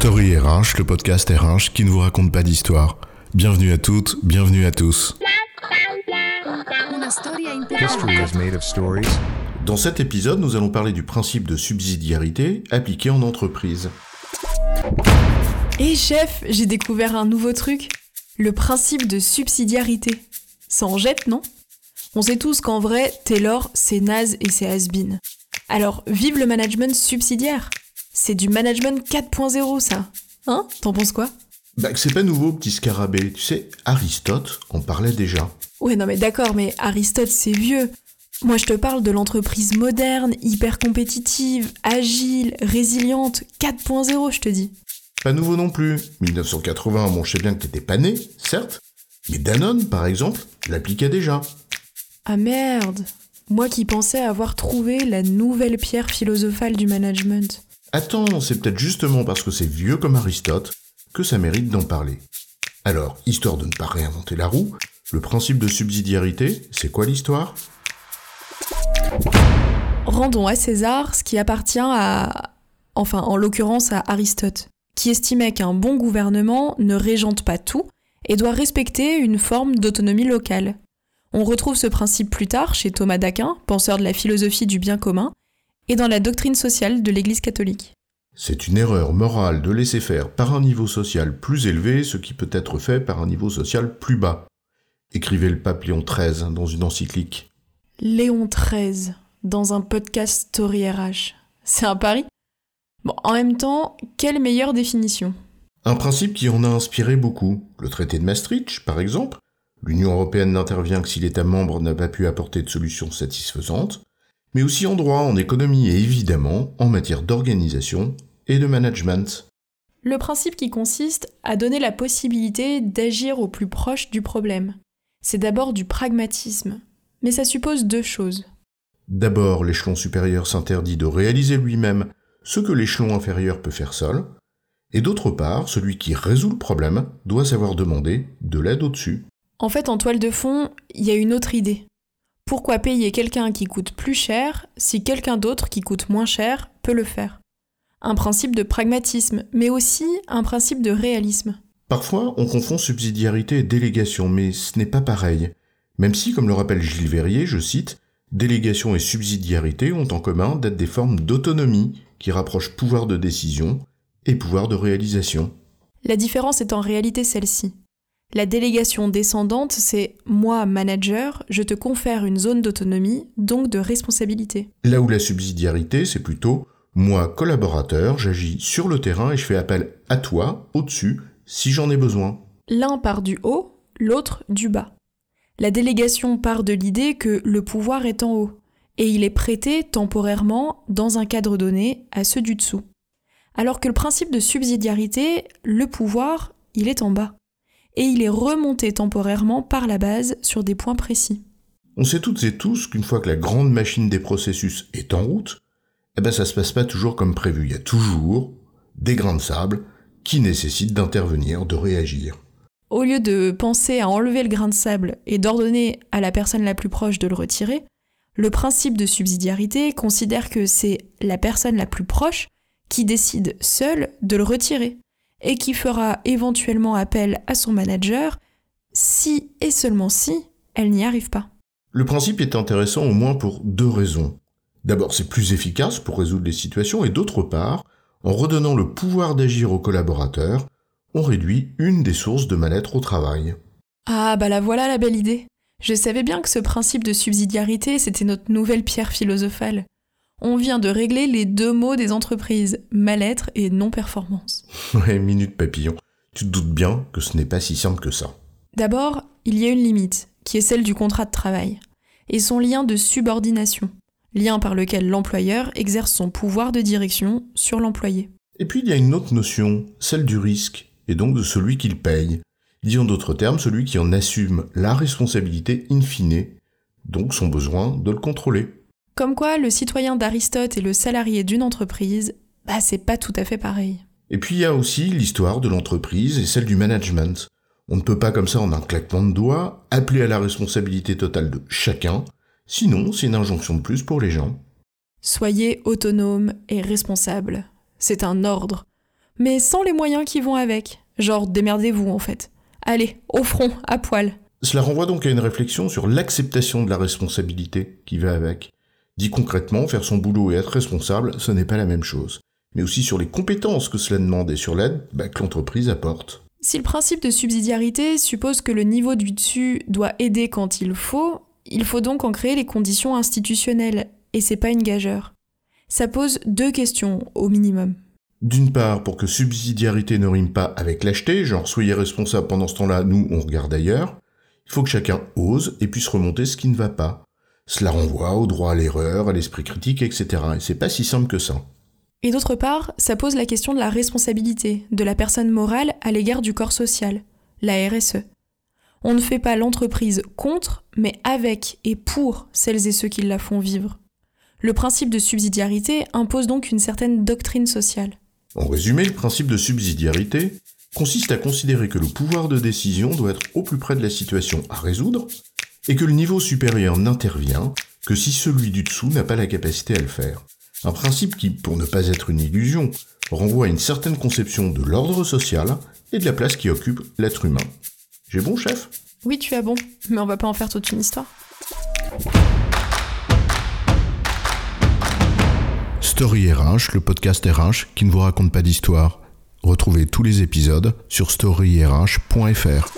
Story RH, le podcast RH qui ne vous raconte pas d'histoire. Bienvenue à toutes, bienvenue à tous. Dans cet épisode, nous allons parler du principe de subsidiarité appliqué en entreprise. Et chef, j'ai découvert un nouveau truc. Le principe de subsidiarité. Ça en jette, non? On sait tous qu'en vrai, Taylor, c'est naze et c'est has -been. Alors, vive le management subsidiaire C'est du management 4.0, ça. Hein? T'en penses quoi? Bah, que c'est pas nouveau, petit scarabée. Tu sais, Aristote en parlait déjà. Ouais, non mais d'accord, mais Aristote, c'est vieux. Moi, je te parle de l'entreprise moderne, hyper compétitive, agile, résiliente, 4.0, je te dis. Pas nouveau non plus. 1980, bon, je sais bien que t'étais pas né, certes, mais Danone, par exemple, l'appliquait déjà. Ah merde Moi qui pensais avoir trouvé la nouvelle pierre philosophale du management. Attends, c'est peut-être justement parce que c'est vieux comme Aristote que ça mérite d'en parler. Alors, histoire de ne pas réinventer la roue, le principe de subsidiarité, c'est quoi l'histoire? Rendons à César ce qui appartient à... enfin, en l'occurrence à Aristote, qui estimait qu'un bon gouvernement ne régente pas tout et doit respecter une forme d'autonomie locale. On retrouve ce principe plus tard chez Thomas d'Aquin, penseur de la philosophie du bien commun, et dans la doctrine sociale de l'Église catholique. C'est une erreur morale de laisser faire par un niveau social plus élevé ce qui peut être fait par un niveau social plus bas. Écrivait le pape Léon XIII dans une encyclique. Léon XIII, dans un podcast Story RH. C'est un pari? Bon, en même temps, quelle meilleure définition? Un principe qui en a inspiré beaucoup. Le traité de Maastricht, par exemple. L'Union européenne n'intervient que si l'État membre n'a pas pu apporter de solution satisfaisante, mais aussi en droit, en économie et évidemment en matière d'organisation et de management. Le principe qui consiste à donner la possibilité d'agir au plus proche du problème. C'est d'abord du pragmatisme, mais ça suppose deux choses. D'abord, l'échelon supérieur s'interdit de réaliser lui-même ce que l'échelon inférieur peut faire seul, et d'autre part, celui qui résout le problème doit savoir demander de l'aide au-dessus. En fait, en toile de fond, il y a une autre idée. Pourquoi payer quelqu'un qui coûte plus cher si quelqu'un d'autre qui coûte moins cher peut le faire? Un principe de pragmatisme, mais aussi un principe de réalisme. Parfois, on confond subsidiarité et délégation, mais ce n'est pas pareil. Même si, comme le rappelle Gilles Verrier, je cite, Délégation et subsidiarité ont en commun d'être des formes d'autonomie qui rapprochent pouvoir de décision et pouvoir de réalisation. La différence est en réalité celle-ci. La délégation descendante, c'est moi, manager, je te confère une zone d'autonomie, donc de responsabilité. Là où la subsidiarité, c'est plutôt moi, collaborateur, j'agis sur le terrain et je fais appel à toi, au-dessus, si j'en ai besoin. L'un part du haut, l'autre du bas. La délégation part de l'idée que le pouvoir est en haut, et il est prêté temporairement, dans un cadre donné, à ceux du dessous. Alors que le principe de subsidiarité, le pouvoir, il est en bas. Et il est remonté temporairement par la base sur des points précis. On sait toutes et tous qu'une fois que la grande machine des processus est en route, eh ben ça se passe pas toujours comme prévu. Il y a toujours des grains de sable qui nécessitent d'intervenir, de réagir. Au lieu de penser à enlever le grain de sable et d'ordonner à la personne la plus proche de le retirer, le principe de subsidiarité considère que c'est la personne la plus proche qui décide seule de le retirer et qui fera éventuellement appel à son manager si et seulement si elle n'y arrive pas. Le principe est intéressant au moins pour deux raisons. D'abord, c'est plus efficace pour résoudre les situations et d'autre part, en redonnant le pouvoir d'agir aux collaborateurs, on réduit une des sources de mal-être au travail. Ah bah la voilà la belle idée. Je savais bien que ce principe de subsidiarité, c'était notre nouvelle pierre philosophale. On vient de régler les deux mots des entreprises, mal-être et non-performance. Ouais, minute papillon. Tu te doutes bien que ce n'est pas si simple que ça. D'abord, il y a une limite, qui est celle du contrat de travail, et son lien de subordination, lien par lequel l'employeur exerce son pouvoir de direction sur l'employé. Et puis il y a une autre notion, celle du risque, et donc de celui qui le paye. Disons d'autres termes, celui qui en assume la responsabilité in fine, donc son besoin de le contrôler. Comme quoi, le citoyen d'Aristote et le salarié d'une entreprise, bah c'est pas tout à fait pareil. Et puis il y a aussi l'histoire de l'entreprise et celle du management. On ne peut pas comme ça en un claquement de doigts appeler à la responsabilité totale de chacun, sinon c'est une injonction de plus pour les gens. Soyez autonome et responsable. C'est un ordre. mais sans les moyens qui vont avec. Genre, démerdez-vous en fait. Allez, au front, à poil. Cela renvoie donc à une réflexion sur l'acceptation de la responsabilité qui va avec. Dit concrètement, faire son boulot et être responsable, ce n'est pas la même chose. Mais aussi sur les compétences que cela demande et sur l'aide bah, que l'entreprise apporte. Si le principe de subsidiarité suppose que le niveau du dessus doit aider quand il faut, il faut donc en créer les conditions institutionnelles, et c'est pas une gageure. Ça pose deux questions au minimum. D'une part, pour que subsidiarité ne rime pas avec lâcheté, genre soyez responsable pendant ce temps-là, nous on regarde ailleurs, il faut que chacun ose et puisse remonter ce qui ne va pas. Cela renvoie au droit à l'erreur, à l'esprit critique, etc. Et c'est pas si simple que ça. Et d'autre part, ça pose la question de la responsabilité de la personne morale à l'égard du corps social, la RSE. On ne fait pas l'entreprise contre, mais avec et pour celles et ceux qui la font vivre. Le principe de subsidiarité impose donc une certaine doctrine sociale. En résumé, le principe de subsidiarité consiste à considérer que le pouvoir de décision doit être au plus près de la situation à résoudre, et que le niveau supérieur n'intervient que si celui du dessous n'a pas la capacité à le faire. Un principe qui, pour ne pas être une illusion, renvoie à une certaine conception de l'ordre social et de la place qui occupe l'être humain. J'ai bon, chef Oui, tu as bon, mais on va pas en faire toute une histoire. Story RH, le podcast RH qui ne vous raconte pas d'histoire. Retrouvez tous les épisodes sur storyrh.fr.